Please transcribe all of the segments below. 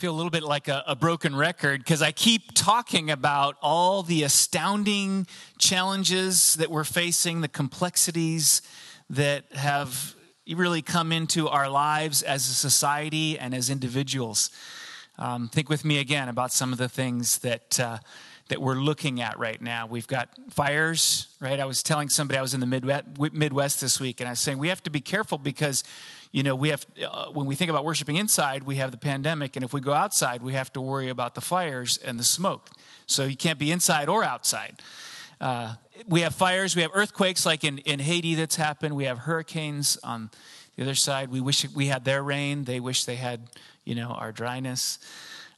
feel a little bit like a, a broken record because I keep talking about all the astounding challenges that we're facing, the complexities that have really come into our lives as a society and as individuals. Um, think with me again about some of the things that. Uh, that we're looking at right now. We've got fires, right? I was telling somebody I was in the Midwest, Midwest this week, and I was saying we have to be careful because you know, we have, uh, when we think about worshiping inside, we have the pandemic. And if we go outside, we have to worry about the fires and the smoke. So you can't be inside or outside. Uh, we have fires, we have earthquakes like in, in Haiti that's happened. We have hurricanes on the other side. We wish we had their rain. They wish they had, you know, our dryness.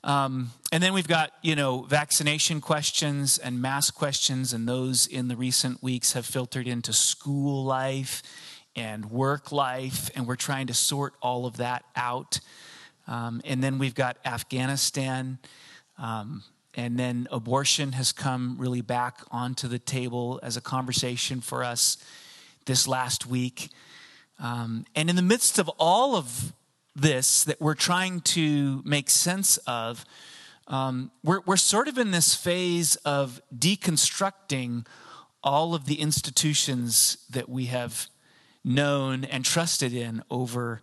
Um, and then we've got, you know, vaccination questions and mask questions, and those in the recent weeks have filtered into school life and work life, and we're trying to sort all of that out. Um, and then we've got Afghanistan, um, and then abortion has come really back onto the table as a conversation for us this last week. Um, and in the midst of all of this that we're trying to make sense of, um, we're, we're sort of in this phase of deconstructing all of the institutions that we have known and trusted in over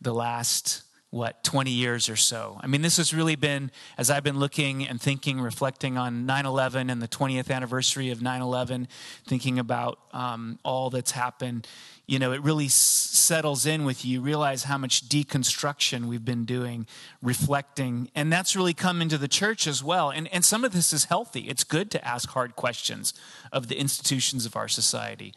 the last what 20 years or so. I mean this has really been as i've been looking and thinking reflecting on 9-11 and the 20th anniversary of 9-11 thinking about um, all that's happened you know it really s- settles in with you. you realize how much deconstruction we've been doing reflecting and that's really come into the church as well. And, and some of this is healthy. It's good to ask hard questions of the institutions of our society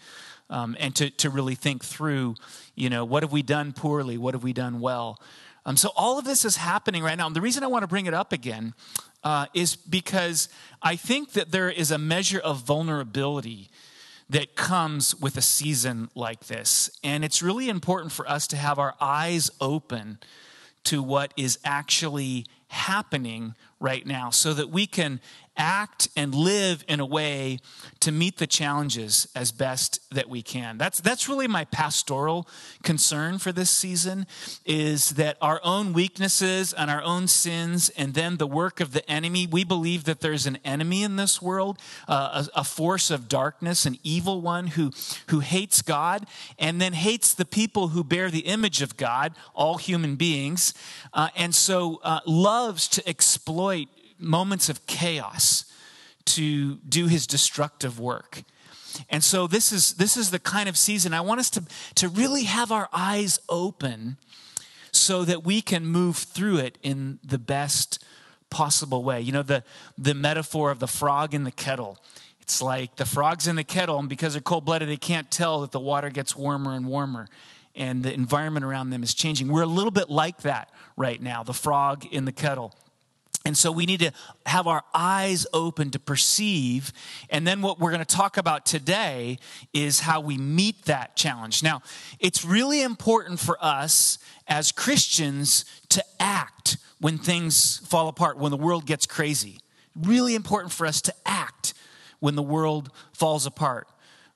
um, and to, to really think through, you know, what have we done poorly? What have we done well? Um, so all of this is happening right now. And the reason I want to bring it up again uh, is because I think that there is a measure of vulnerability that comes with a season like this. And it's really important for us to have our eyes open to what is actually happening right now so that we can act and live in a way to meet the challenges as best that we can. That's, that's really my pastoral concern for this season is that our own weaknesses and our own sins and then the work of the enemy, we believe that there's an enemy in this world, uh, a, a force of darkness, an evil one who, who hates God and then hates the people who bear the image of God, all human beings, uh, and so uh, loves to exploit moments of chaos to do his destructive work. And so this is this is the kind of season I want us to to really have our eyes open so that we can move through it in the best possible way. You know the the metaphor of the frog in the kettle. It's like the frog's in the kettle and because they're cold-blooded they can't tell that the water gets warmer and warmer and the environment around them is changing. We're a little bit like that right now, the frog in the kettle. And so we need to have our eyes open to perceive. And then what we're going to talk about today is how we meet that challenge. Now, it's really important for us as Christians to act when things fall apart, when the world gets crazy. Really important for us to act when the world falls apart,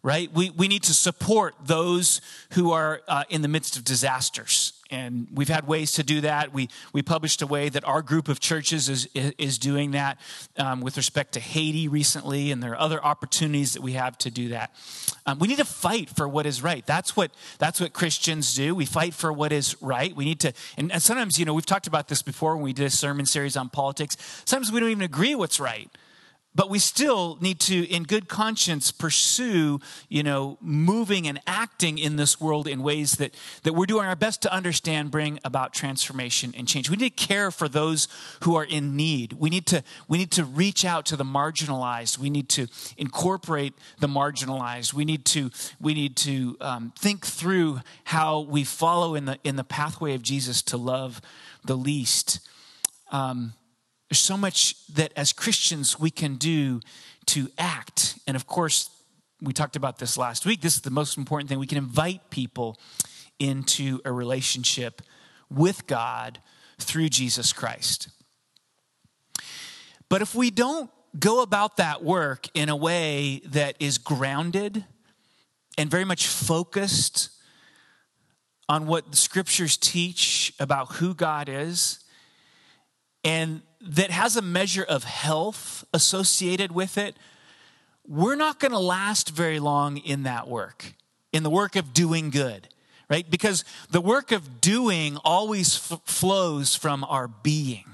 right? We, we need to support those who are uh, in the midst of disasters and we've had ways to do that. We, we published a way that our group of churches is, is doing that um, with respect to Haiti recently, and there are other opportunities that we have to do that. Um, we need to fight for what is right. That's what, that's what Christians do. We fight for what is right. We need to, and, and sometimes, you know, we've talked about this before when we did a sermon series on politics. Sometimes we don't even agree what's right but we still need to in good conscience pursue you know moving and acting in this world in ways that that we're doing our best to understand bring about transformation and change. We need to care for those who are in need. We need to we need to reach out to the marginalized. We need to incorporate the marginalized. We need to we need to um, think through how we follow in the in the pathway of jesus to love the least. Um, there's so much that as Christians we can do to act. And of course, we talked about this last week. This is the most important thing. We can invite people into a relationship with God through Jesus Christ. But if we don't go about that work in a way that is grounded and very much focused on what the scriptures teach about who God is, and that has a measure of health associated with it, we're not going to last very long in that work, in the work of doing good, right? Because the work of doing always f- flows from our being.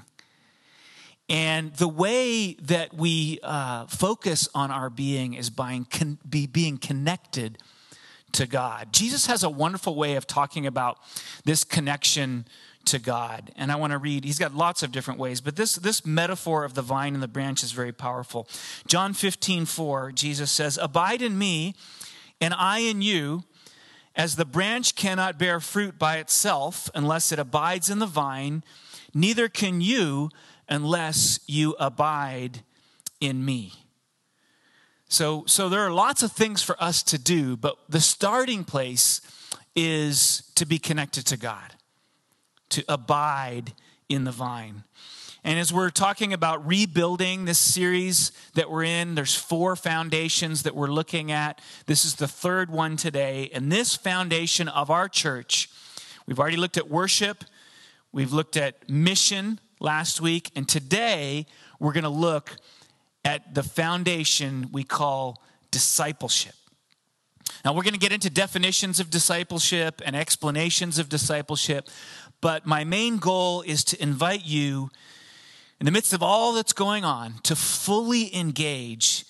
And the way that we uh, focus on our being is by con- be being connected to God. Jesus has a wonderful way of talking about this connection to God. And I want to read, he's got lots of different ways, but this, this metaphor of the vine and the branch is very powerful. John 15, 4, Jesus says, Abide in me, and I in you, as the branch cannot bear fruit by itself unless it abides in the vine, neither can you unless you abide in me. So, so there are lots of things for us to do, but the starting place is to be connected to God, to abide in the vine. And as we're talking about rebuilding this series that we're in, there's four foundations that we're looking at. This is the third one today. And this foundation of our church, we've already looked at worship, we've looked at mission last week, and today we're going to look at the foundation we call discipleship. Now, we're going to get into definitions of discipleship and explanations of discipleship, but my main goal is to invite you, in the midst of all that's going on, to fully engage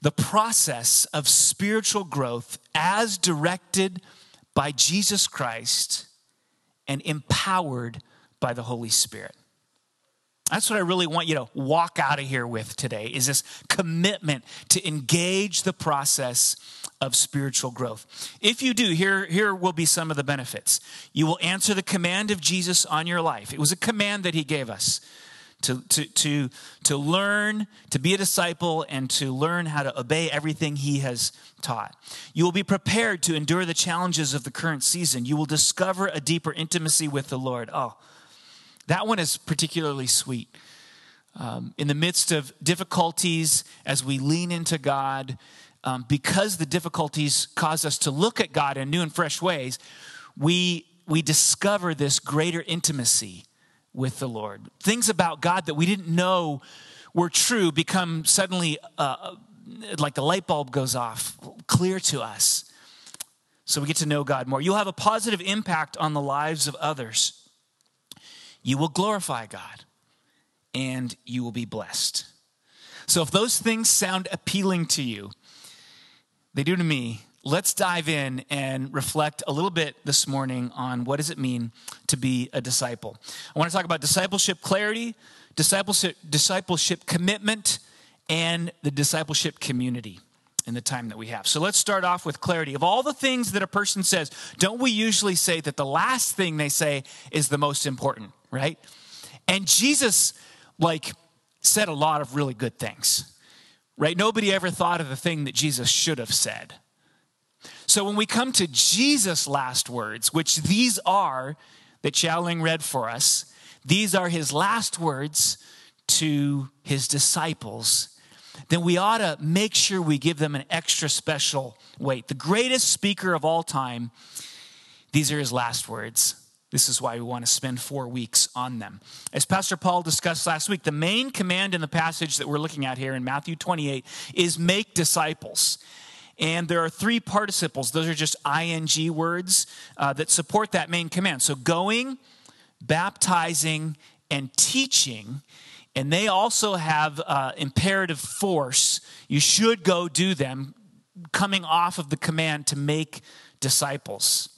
the process of spiritual growth as directed by Jesus Christ and empowered by the Holy Spirit. That's what I really want you to walk out of here with today is this commitment to engage the process of spiritual growth. If you do, here, here will be some of the benefits. You will answer the command of Jesus on your life. It was a command that he gave us to, to, to, to learn, to be a disciple, and to learn how to obey everything he has taught. You will be prepared to endure the challenges of the current season. You will discover a deeper intimacy with the Lord. Oh, that one is particularly sweet. Um, in the midst of difficulties, as we lean into God, um, because the difficulties cause us to look at God in new and fresh ways, we, we discover this greater intimacy with the Lord. Things about God that we didn't know were true become suddenly uh, like the light bulb goes off, clear to us. So we get to know God more. You'll have a positive impact on the lives of others you will glorify God and you will be blessed. So, if those things sound appealing to you, they do to me. Let's dive in and reflect a little bit this morning on what does it mean to be a disciple. I want to talk about discipleship clarity, discipleship, discipleship commitment, and the discipleship community in the time that we have. So let's start off with clarity. Of all the things that a person says, don't we usually say that the last thing they say is the most important? right? And Jesus, like, said a lot of really good things, right? Nobody ever thought of the thing that Jesus should have said. So when we come to Jesus' last words, which these are that Xiaoling read for us, these are his last words to his disciples, then we ought to make sure we give them an extra special weight. The greatest speaker of all time, these are his last words. This is why we want to spend four weeks on them. As Pastor Paul discussed last week, the main command in the passage that we're looking at here in Matthew 28 is make disciples. And there are three participles, those are just ing words uh, that support that main command. So going, baptizing, and teaching. And they also have uh, imperative force. You should go do them, coming off of the command to make disciples.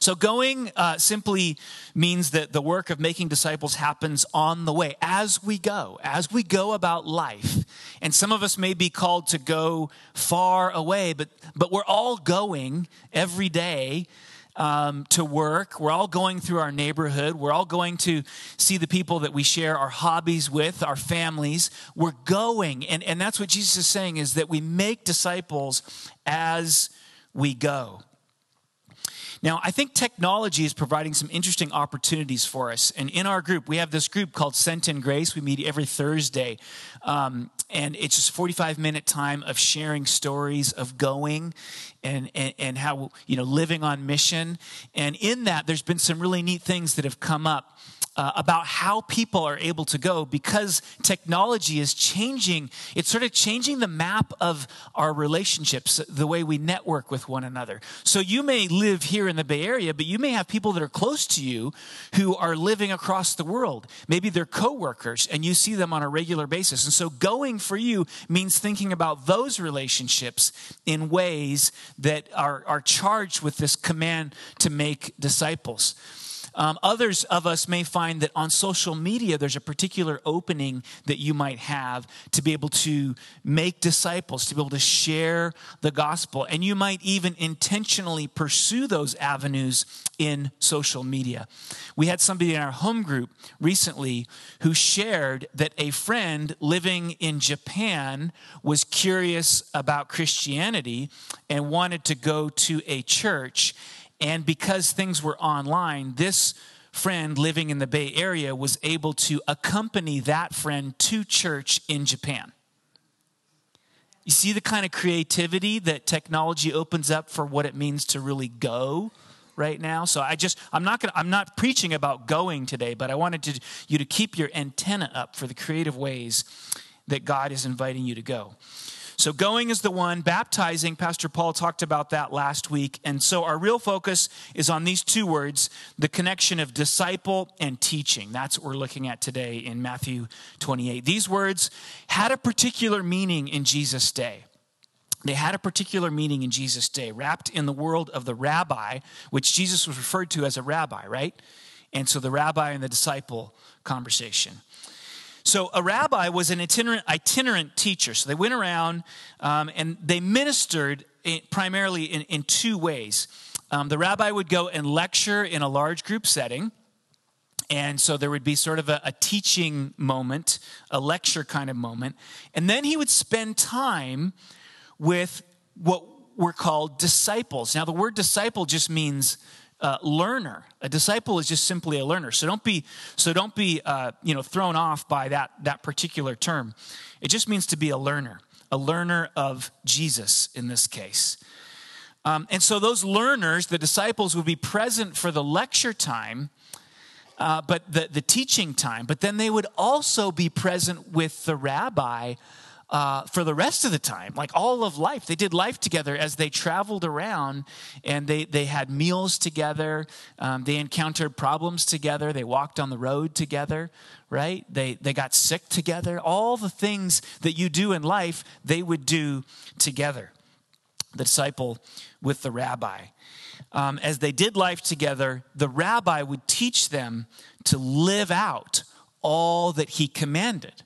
So, going uh, simply means that the work of making disciples happens on the way, as we go, as we go about life. And some of us may be called to go far away, but, but we're all going every day um, to work. We're all going through our neighborhood. We're all going to see the people that we share our hobbies with, our families. We're going. And, and that's what Jesus is saying is that we make disciples as we go. Now, I think technology is providing some interesting opportunities for us. And in our group, we have this group called Sent in Grace. We meet every Thursday. Um, and it's just 45 minute time of sharing stories of going and, and, and how, you know, living on mission. And in that, there's been some really neat things that have come up. Uh, about how people are able to go because technology is changing. It's sort of changing the map of our relationships, the way we network with one another. So you may live here in the Bay Area, but you may have people that are close to you who are living across the world. Maybe they're coworkers and you see them on a regular basis. And so going for you means thinking about those relationships in ways that are, are charged with this command to make disciples. Um, others of us may find that on social media, there's a particular opening that you might have to be able to make disciples, to be able to share the gospel. And you might even intentionally pursue those avenues in social media. We had somebody in our home group recently who shared that a friend living in Japan was curious about Christianity and wanted to go to a church and because things were online, this friend living in the Bay Area was able to accompany that friend to church in Japan. You see the kind of creativity that technology opens up for what it means to really go right now. So I just I'm not going I'm not preaching about going today, but I wanted to, you to keep your antenna up for the creative ways that God is inviting you to go. So, going is the one, baptizing, Pastor Paul talked about that last week. And so, our real focus is on these two words the connection of disciple and teaching. That's what we're looking at today in Matthew 28. These words had a particular meaning in Jesus' day. They had a particular meaning in Jesus' day, wrapped in the world of the rabbi, which Jesus was referred to as a rabbi, right? And so the rabbi and the disciple conversation. So a rabbi was an itinerant, itinerant teacher. So they went around um, and they ministered in, primarily in, in, two ways. Um, the rabbi would go and lecture in a large group setting. And so there would be sort of a, a teaching moment, a lecture kind of moment. And then he would spend time with what were called disciples. Now, the word disciple just means uh, learner. A disciple is just simply a learner. So don't be so don't be uh, you know thrown off by that that particular term. It just means to be a learner, a learner of Jesus in this case. Um, and so those learners, the disciples, would be present for the lecture time. Uh, but the, the teaching time, but then they would also be present with the rabbi uh, for the rest of the time, like all of life. They did life together as they traveled around and they, they had meals together. Um, they encountered problems together. They walked on the road together, right? They, they got sick together. All the things that you do in life, they would do together. The disciple with the rabbi. Um, as they did life together, the rabbi would teach them to live out all that he commanded.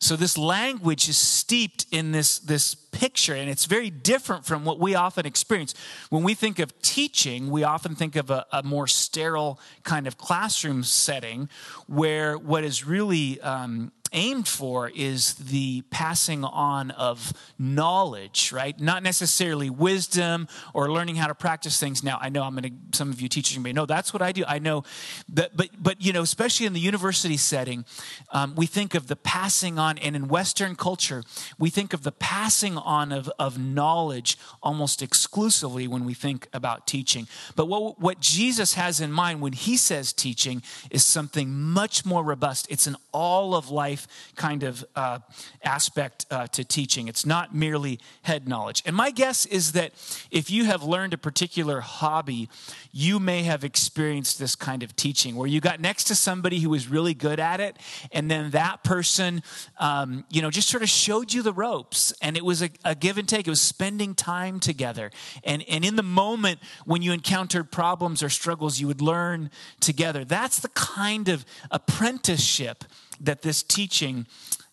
So this language is steeped in this, this picture, and it's very different from what we often experience. When we think of teaching, we often think of a, a more sterile kind of classroom setting where what is really um, aimed for is the passing on of knowledge, right? Not necessarily wisdom or learning how to practice things. Now, I know I'm going to, some of you teachers may know that's what I do. I know that, but, but, you know, especially in the university setting, um, we think of the passing on, and in Western culture, we think of the passing on of, of knowledge almost exclusively when we think about teaching. But what, what Jesus has in mind when he says teaching is something much more robust. It's an all of life life kind of uh, aspect uh, to teaching. It's not merely head knowledge. And my guess is that if you have learned a particular hobby, you may have experienced this kind of teaching where you got next to somebody who was really good at it, and then that person, um, you know, just sort of showed you the ropes, and it was a, a give and take. It was spending time together, and and in the moment when you encountered problems or struggles, you would learn together. That's the kind of apprenticeship that this teaching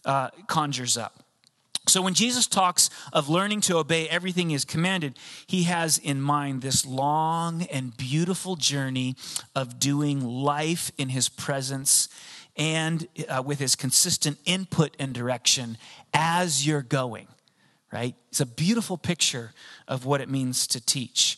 uh, conjures up. So, when Jesus talks of learning to obey everything he is commanded, he has in mind this long and beautiful journey of doing life in his presence and uh, with his consistent input and direction as you're going, right? It's a beautiful picture of what it means to teach.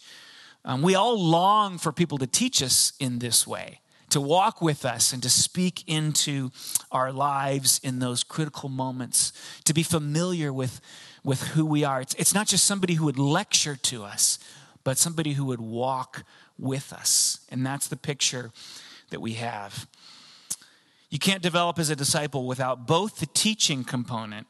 Um, we all long for people to teach us in this way to walk with us and to speak into our lives in those critical moments, to be familiar with, with who we are. It's, it's not just somebody who would lecture to us, but somebody who would walk with us. And that's the picture that we have. You can't develop as a disciple without both the teaching component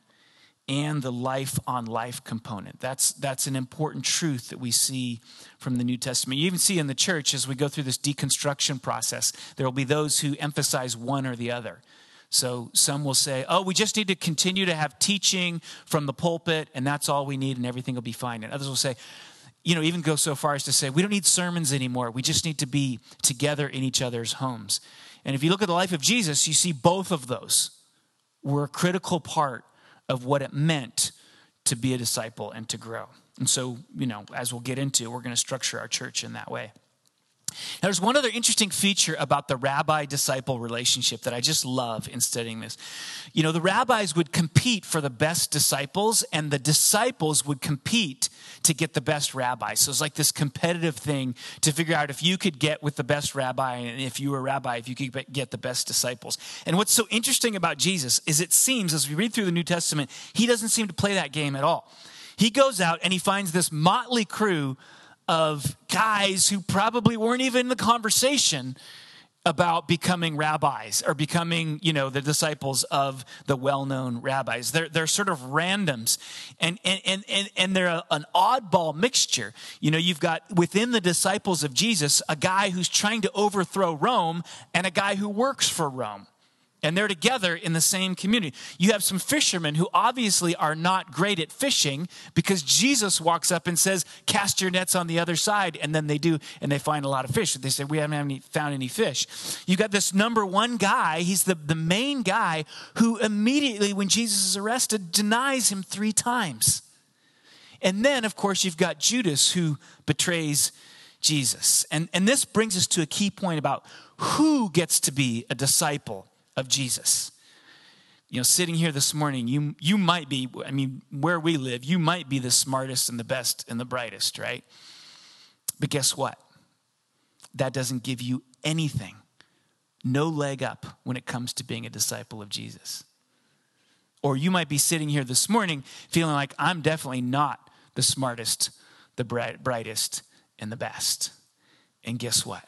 and the life on life component. That's, that's an important truth that we see from the New Testament. You even see in the church as we go through this deconstruction process, there will be those who emphasize one or the other. So some will say, oh, we just need to continue to have teaching from the pulpit, and that's all we need, and everything will be fine. And others will say, you know, even go so far as to say, we don't need sermons anymore. We just need to be together in each other's homes. And if you look at the life of Jesus, you see both of those were a critical part of what it meant to be a disciple and to grow. And so, you know, as we'll get into, we're going to structure our church in that way. Now, there's one other interesting feature about the rabbi disciple relationship that I just love in studying this. You know, the rabbis would compete for the best disciples, and the disciples would compete to get the best rabbi. So it's like this competitive thing to figure out if you could get with the best rabbi, and if you were a rabbi, if you could get the best disciples. And what's so interesting about Jesus is it seems, as we read through the New Testament, he doesn't seem to play that game at all. He goes out and he finds this motley crew of guys who probably weren't even in the conversation about becoming rabbis or becoming, you know, the disciples of the well-known rabbis. They're, they're sort of randoms and, and, and, and, they're a, an oddball mixture. You know, you've got within the disciples of Jesus, a guy who's trying to overthrow Rome and a guy who works for Rome and they're together in the same community. You have some fishermen who obviously are not great at fishing because Jesus walks up and says, Cast your nets on the other side. And then they do, and they find a lot of fish. They say, We haven't found any fish. You got this number one guy, he's the, the main guy who immediately, when Jesus is arrested, denies him three times. And then, of course, you've got Judas who betrays Jesus. And, and this brings us to a key point about who gets to be a disciple of Jesus. You know, sitting here this morning, you, you might be, I mean, where we live, you might be the smartest and the best and the brightest, right? But guess what? That doesn't give you anything, no leg up when it comes to being a disciple of Jesus. Or you might be sitting here this morning feeling like I'm definitely not the smartest, the bright, brightest, and the best. And guess what?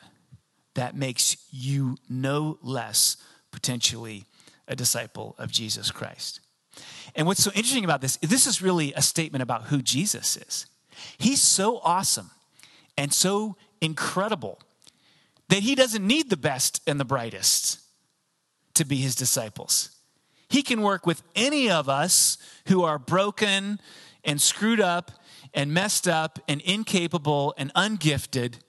That makes you no less potentially a disciple of Jesus Christ. And what's so interesting about this, this is really a statement about who Jesus is. He's so awesome and so incredible that he doesn't need the best and the brightest to be his disciples. He can work with any of us who are broken and screwed up and messed up and incapable and ungifted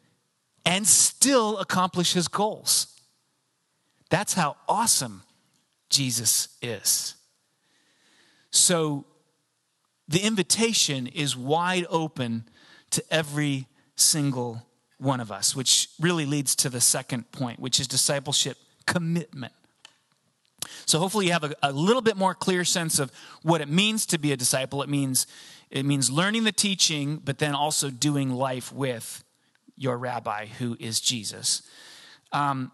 and still accomplish his goals. That's how awesome Jesus is. So the invitation is wide open to every single one of us, which really leads to the second point, which is discipleship commitment. So hopefully you have a, a, little bit more clear sense of what it means to be a disciple. It means it means learning the teaching, but then also doing life with your rabbi, who is Jesus. Um,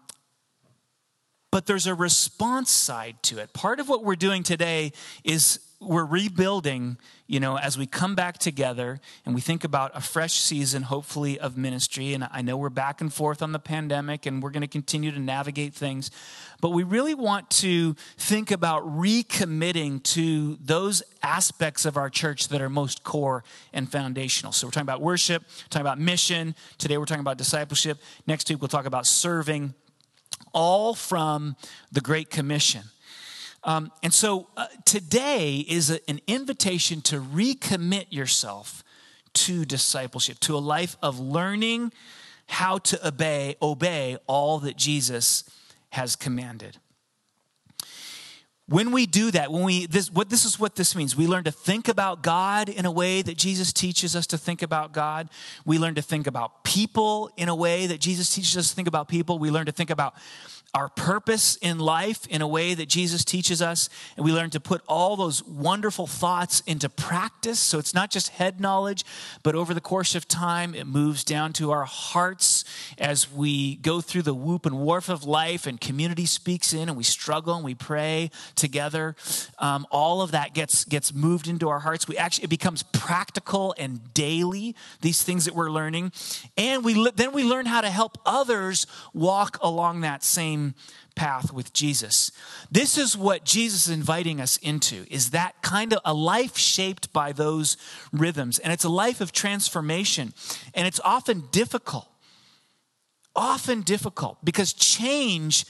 but there's a response side to it. Part of what we're doing today is we're rebuilding, you know, as we come back together and we think about a fresh season, hopefully, of ministry. And I know we're back and forth on the pandemic and we're going to continue to navigate things. But we really want to think about recommitting to those aspects of our church that are most core and foundational. So we're talking about worship, talking about mission. Today we're talking about discipleship. Next week we'll talk about serving all from the Great Commission. Um, and so uh, today is a, an invitation to recommit yourself to discipleship, to a life of learning how to obey, obey all that Jesus has commanded. When we do that, when we this what this is what this means. We learn to think about God in a way that Jesus teaches us to think about God. We learn to think about people in a way that Jesus teaches us to think about people. We learn to think about our purpose in life in a way that Jesus teaches us. And we learn to put all those wonderful thoughts into practice. So it's not just head knowledge, but over the course of time, it moves down to our hearts as we go through the whoop and wharf of life and community speaks in and we struggle and we pray together. Um, all of that gets, gets moved into our hearts. We actually, it becomes practical and daily, these things that we're learning. And we, then we learn how to help others walk along that same path with Jesus. This is what Jesus is inviting us into is that kind of a life shaped by those rhythms and it's a life of transformation and it's often difficult. Often difficult because change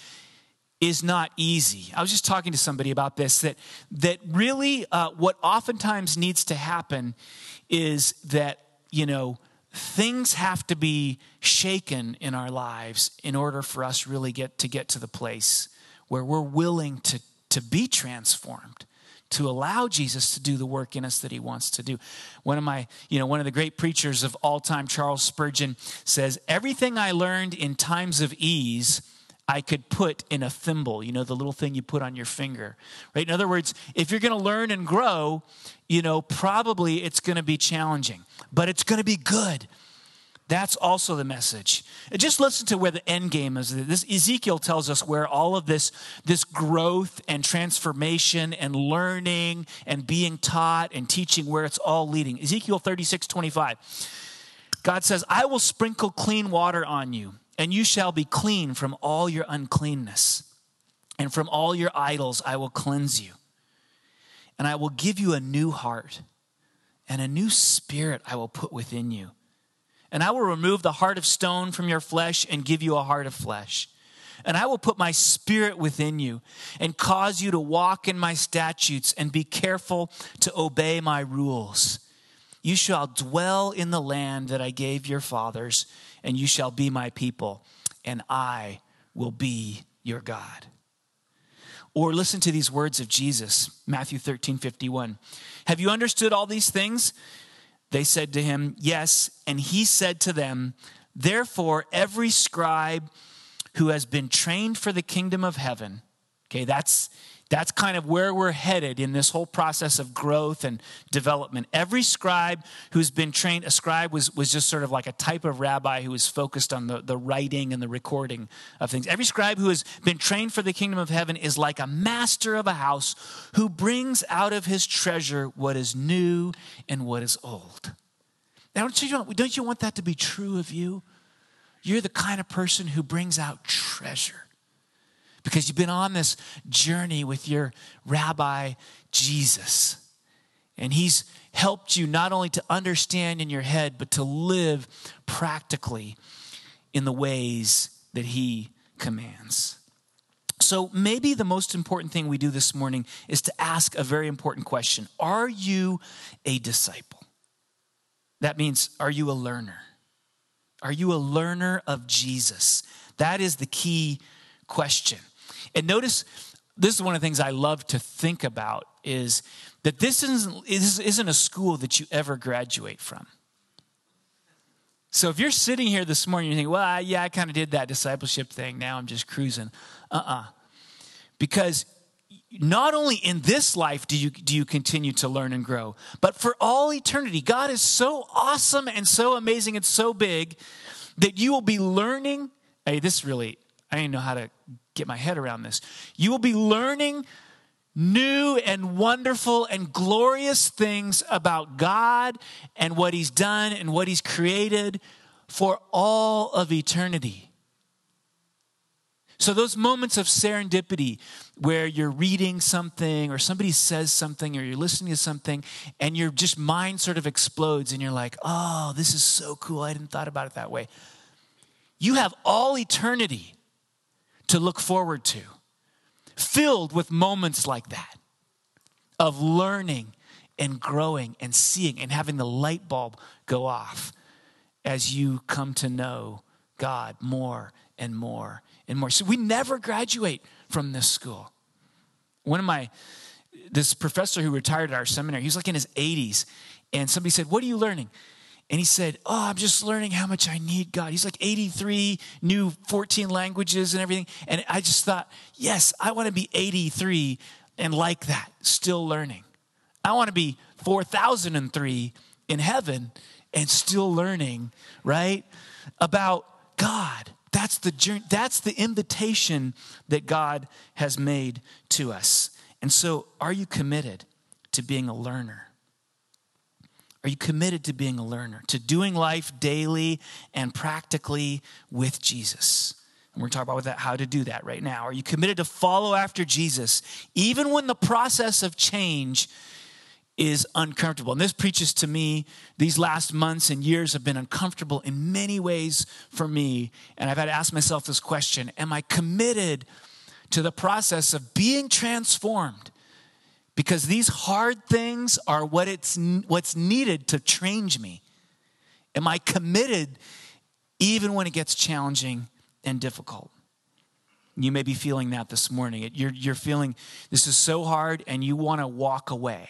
is not easy. I was just talking to somebody about this that that really uh, what oftentimes needs to happen is that you know things have to be shaken in our lives in order for us really get to get to the place where we're willing to, to be transformed to allow jesus to do the work in us that he wants to do one of my you know one of the great preachers of all time charles spurgeon says everything i learned in times of ease I could put in a thimble, you know, the little thing you put on your finger, right? In other words, if you're going to learn and grow, you know, probably it's going to be challenging, but it's going to be good. That's also the message. Just listen to where the end game is. This Ezekiel tells us where all of this, this growth and transformation and learning and being taught and teaching, where it's all leading. Ezekiel 36, 25. God says, I will sprinkle clean water on you and you shall be clean from all your uncleanness, and from all your idols I will cleanse you. And I will give you a new heart, and a new spirit I will put within you. And I will remove the heart of stone from your flesh and give you a heart of flesh. And I will put my spirit within you and cause you to walk in my statutes and be careful to obey my rules. You shall dwell in the land that I gave your fathers and you shall be my people, and I will be your God. Or listen to these words of Jesus, Matthew 13, 51. Have you understood all these things? They said to him, Yes. And he said to them, Therefore, every scribe who has been trained for the kingdom of heaven, okay, that's that's kind of where we're headed in this whole process of growth and development. Every scribe who's been trained, a scribe was, was just sort of like a type of rabbi who was focused on the, the writing and the recording of things. Every scribe who has been trained for the kingdom of heaven is like a master of a house who brings out of his treasure what is new and what is old. Now, don't you, don't you want that to be true of you? You're the kind of person who brings out treasure because you've been on this journey with your rabbi, Jesus. And he's helped you not only to understand in your head, but to live practically in the ways that he commands. So, maybe the most important thing we do this morning is to ask a very important question Are you a disciple? That means, are you a learner? Are you a learner of Jesus? That is the key question. And notice, this is one of the things I love to think about is that this isn't, this isn't a school that you ever graduate from. So if you're sitting here this morning, you think, well, I, yeah, I kind of did that discipleship thing. Now I'm just cruising. Uh uh-uh. uh Because not only in this life do you, do you continue to learn and grow, but for all eternity. God is so awesome and so amazing and so big that you will be learning. Hey, this really, I didn't know how to get my head around this. You will be learning new and wonderful and glorious things about God and what He's done and what He's created for all of eternity. So, those moments of serendipity where you're reading something or somebody says something or you're listening to something and your just mind sort of explodes and you're like, oh, this is so cool. I hadn't thought about it that way. You have all eternity to look forward to, filled with moments like that of learning and growing and seeing and having the light bulb go off as you come to know God more and more and more. So we never graduate from this school. One of my, this professor who retired at our seminary, he was like in his 80s, and somebody said, What are you learning? And he said, Oh, I'm just learning how much I need God. He's like 83, knew 14 languages and everything. And I just thought, Yes, I want to be 83 and like that, still learning. I want to be 4003 in heaven and still learning, right? About God. That's the journey, that's the invitation that God has made to us. And so, are you committed to being a learner? Are you committed to being a learner, to doing life daily and practically with Jesus? And we're talking about that, how to do that right now. Are you committed to follow after Jesus, even when the process of change is uncomfortable. And this preaches to me, these last months and years have been uncomfortable in many ways for me. And I've had to ask myself this question Am I committed to the process of being transformed? Because these hard things are what it's, what's needed to change me. Am I committed even when it gets challenging and difficult? You may be feeling that this morning. You're, you're feeling this is so hard and you want to walk away.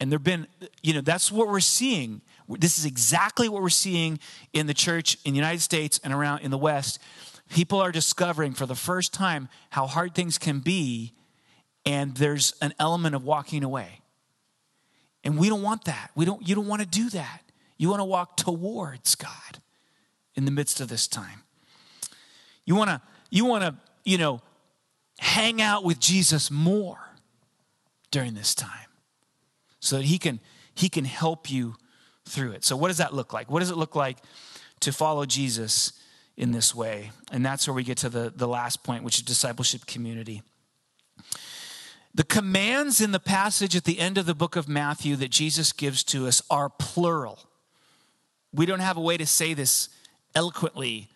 And there've been, you know, that's what we're seeing. This is exactly what we're seeing in the church in the United States and around in the West. People are discovering for the first time how hard things can be, and there's an element of walking away. And we don't want that. We don't, you don't want to do that. You want to walk towards God in the midst of this time. You want to, you want to, you know, hang out with Jesus more during this time so that he can he can help you through it. So what does that look like? What does it look like to follow Jesus in this way? And that's where we get to the, the last point, which is discipleship community. The commands in the passage at the end of the book of Matthew that Jesus gives to us are plural. We don't have a way to say this eloquently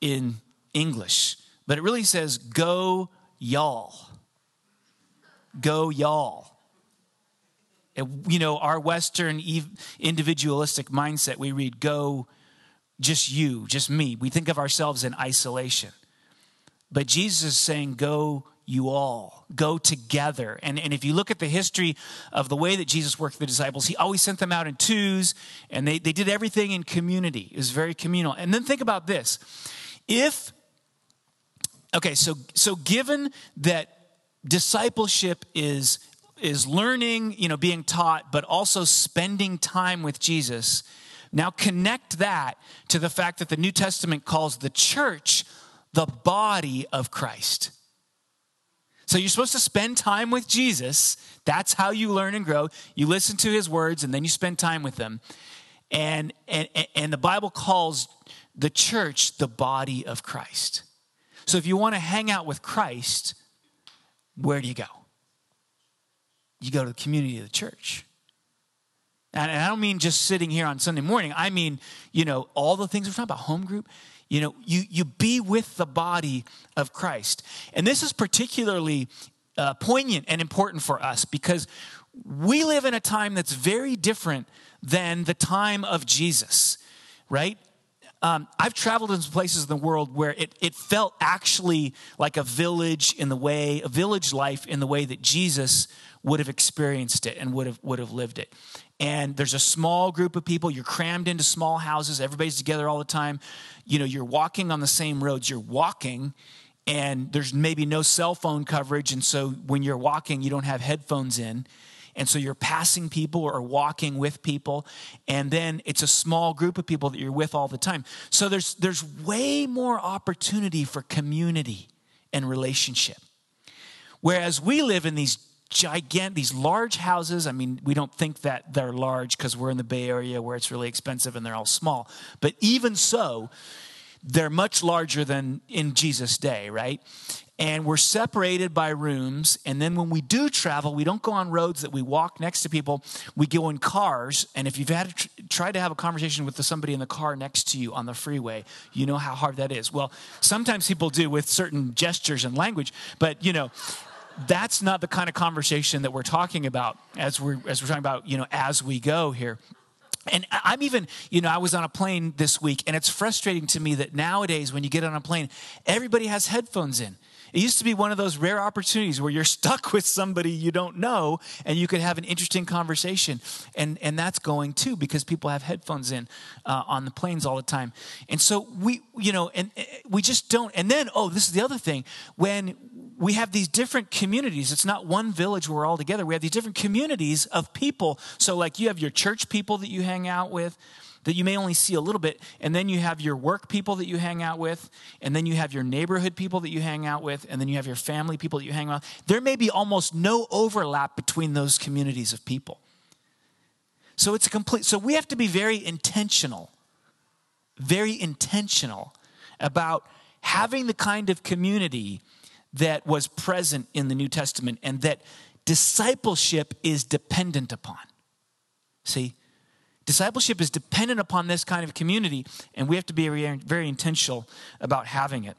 in English, but it really says, Go, y'all. Go, y'all you know, our Western individualistic mindset, we read, go, just you, just me. We think of ourselves in isolation. But Jesus is saying, go, you all, go together. And, and if you look at the history of the way that Jesus worked the disciples, he always sent them out in twos, and they, they did everything in community. It was very communal. And then think about this. If, okay, so, so given that discipleship is is learning, you know, being taught, but also spending time with Jesus. Now connect that to the fact that the New Testament calls the church the body of Christ. So you're supposed to spend time with Jesus. That's how you learn and grow. You listen to his words and then you spend time with them. And and and the Bible calls the church the body of Christ. So if you want to hang out with Christ, where do you go? you go to the community of the church. And, I don't mean just sitting here on Sunday morning. I mean, you know, all the things we're talking about, home group. You know, you, you be with the body of Christ. And this is particularly uh, poignant and important for us because we live in a time that's very different than the time of Jesus, right? Um, I've traveled in some places in the world where it, it felt actually like a village in the way, a village life in the way that Jesus would have experienced it and would have, would have lived it. And there's a small group of people, you're crammed into small houses, everybody's together all the time. You know, you're walking on the same roads, you're walking, and there's maybe no cell phone coverage. And so when you're walking, you don't have headphones in and so you're passing people or walking with people. And then it's a small group of people that you're with all the time. So there's, there's way more opportunity for community and relationship. Whereas we live in these gigantic, these large houses. I mean, we don't think that they're large because we're in the Bay Area where it's really expensive and they're all small. But even so, they're much larger than in Jesus' day, right? and we're separated by rooms. And then when we do travel, we don't go on roads that we walk next to people. We go in cars. And if you've had to try to have a conversation with somebody in the car next to you on the freeway, you know how hard that is. Well, sometimes people do with certain gestures and language, but you know, that's not the kind of conversation that we're talking about as we're as we're talking about, you know, as we go here. And I'm even, you know, I was on a plane this week, and it's frustrating to me that nowadays, when you get on a plane, everybody has headphones in It used to be one of those rare opportunities where you're stuck with somebody you don't know and you could have an interesting conversation. And, and that's going too because people have headphones in uh, on the planes all the time. And so we, you know, and, and we just don't. And then, oh, this is the other thing. When we have these different communities, it's not one village where we're all together. We have these different communities of people. So, like, you have your church people that you hang out with that you may only see a little bit. And then you have your work people that you hang out with. And then you have your neighborhood people that you hang out with. And then you have your family people that you hang out with. There may be almost no overlap between those communities of people. So it's a complete, so we have to be very intentional, very intentional about having the kind of community that was present in the New Testament and that discipleship is dependent upon. See? Discipleship is dependent upon this kind of community, and we have to be very, intentional about having it.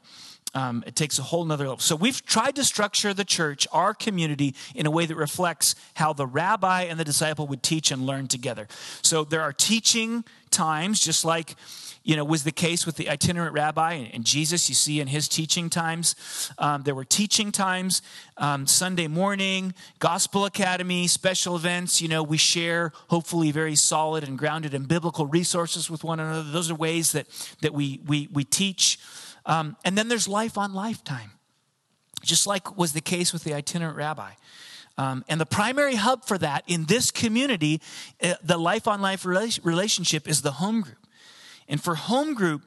Um, it takes a whole nother level. So we've tried to structure the church, our community, in a way that reflects how the rabbi and the disciple would teach and learn together. So there are teaching times, just like you know, was the case with the itinerant rabbi and Jesus. You see in his teaching times, um, there were teaching times, um, Sunday morning, Gospel Academy, special events. You know, we share hopefully very solid and grounded in biblical resources with one another. Those are ways that that we we we teach. Um, and then there's life on lifetime, just like was the case with the itinerant rabbi. Um, and the primary hub for that in this community, uh, the life on life relationship is the home group. And for home group,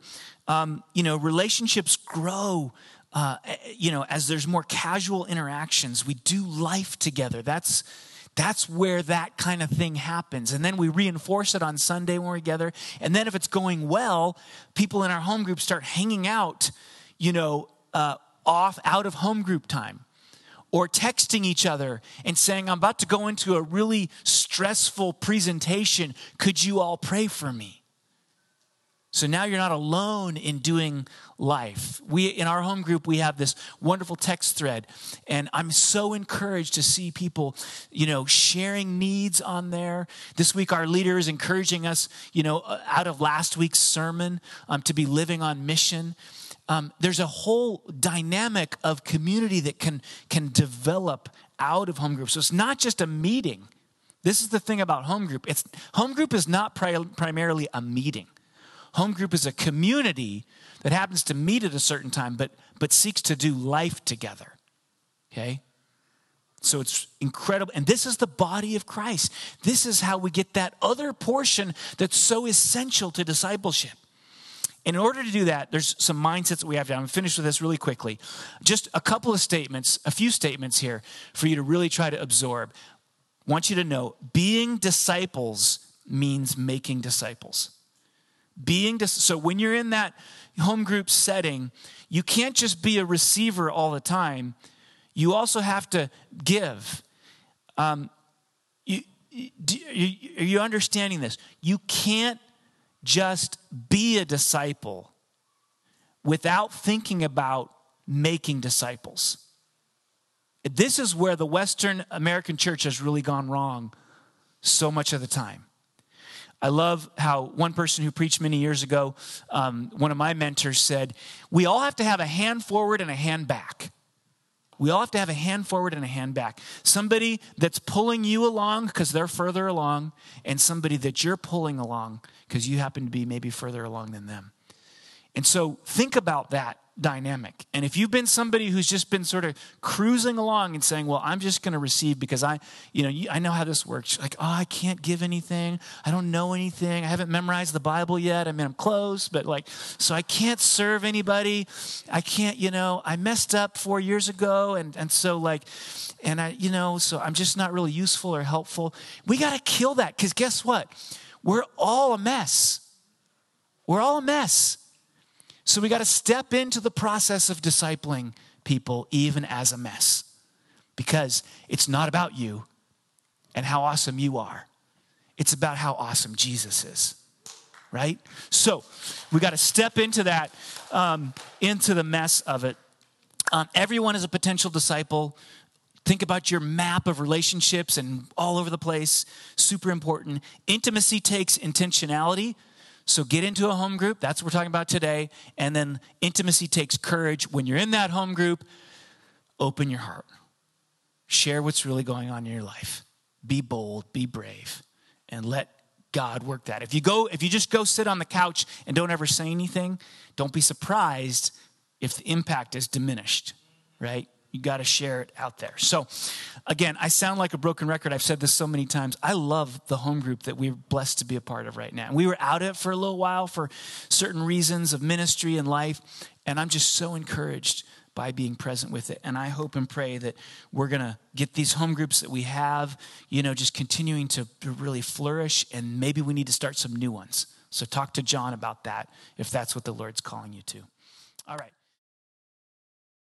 um, you know, relationships grow. Uh, you know, as there's more casual interactions, we do life together. That's that's where that kind of thing happens. And then we reinforce it on Sunday when we're together. And then if it's going well, people in our home group start hanging out, you know, uh, off out of home group time or texting each other and saying, I'm about to go into a really stressful presentation. Could you all pray for me? So now you're not alone in doing life. We in our home group we have this wonderful text thread and I'm so encouraged to see people, you know, sharing needs on there. This week our leader is encouraging us, you know, uh, out of last week's sermon um, to be living on mission. Um, there's a whole dynamic of community that can can develop out of home group. So it's not just a meeting. This is the thing about home group. It's home group is not pri- primarily a meeting. Home group is a community that happens to meet at a certain time, but, but seeks to do life together. Okay? So it's incredible. And this is the body of Christ. This is how we get that other portion that's so essential to discipleship. And in order to do that, there's some mindsets that we have to. I'm finished with this really quickly. Just a couple of statements, a few statements here for you to really try to absorb. I want you to know being disciples means making disciples being so when you're in that home group setting you can't just be a receiver all the time. You also have to give. Um, you, you, are you understanding this? You can't just be a disciple without thinking about making disciples. This is where the western american church has really gone wrong so much of the time I love how one person who preached many years ago, um, one of my mentors said, We all have to have a hand forward and a hand back. We all have to have a hand forward and a hand back. Somebody that's pulling you along because they're further along, and somebody that you're pulling along because you happen to be maybe further along than them. And so think about that dynamic. And if you've been somebody who's just been sort of cruising along and saying, "Well, I'm just going to receive because I, you know, I know how this works." Like, "Oh, I can't give anything. I don't know anything. I haven't memorized the Bible yet. I mean, I'm close, but like so I can't serve anybody. I can't, you know, I messed up 4 years ago and and so like and I, you know, so I'm just not really useful or helpful. We got to kill that cuz guess what? We're all a mess. We're all a mess. So we got to step into the process of discipling people, even as a mess, because it's not about you and how awesome you are. It's about how awesome Jesus is, right? So we got to step into that, um, into the mess of it. Um, everyone is a potential disciple. Think about your map of relationships and all over the place. Super important. Intimacy takes intentionality. So get into a home group. That's what we're talking about today. And then intimacy takes courage. When you're in that home group, open your heart, share what's really going on in your life, be bold, be brave, and let God work that. If you go, if you just go sit on the couch and don't ever say anything, don't be surprised if the impact is diminished, right? You got to share it out there. So, again, I sound like a broken record. I've said this so many times. I love the home group that we're blessed to be a part of right now. We were out of it for a little while for certain reasons of ministry and life. And I'm just so encouraged by being present with it. And I hope and pray that we're going to get these home groups that we have, you know, just continuing to really flourish. And maybe we need to start some new ones. So, talk to John about that if that's what the Lord's calling you to. All right.